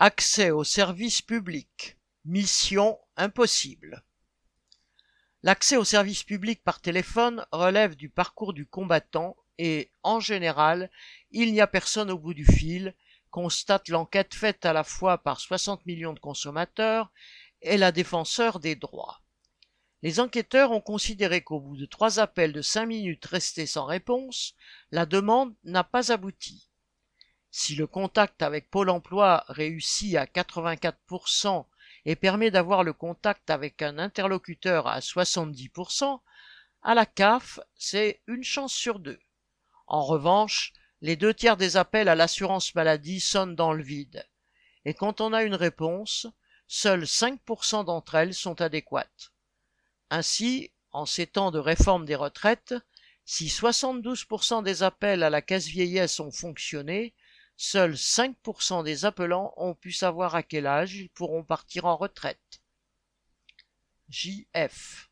Accès au service public. Mission impossible. L'accès au service public par téléphone relève du parcours du combattant et, en général, il n'y a personne au bout du fil, constate l'enquête faite à la fois par 60 millions de consommateurs et la défenseur des droits. Les enquêteurs ont considéré qu'au bout de trois appels de cinq minutes restés sans réponse, la demande n'a pas abouti. Si le contact avec Pôle emploi réussit à 84% et permet d'avoir le contact avec un interlocuteur à 70%, à la CAF, c'est une chance sur deux. En revanche, les deux tiers des appels à l'assurance maladie sonnent dans le vide. Et quand on a une réponse, seuls 5% d'entre elles sont adéquates. Ainsi, en ces temps de réforme des retraites, si 72% des appels à la caisse vieillesse ont fonctionné, seuls 5% des appelants ont pu savoir à quel âge ils pourront partir en retraite. JF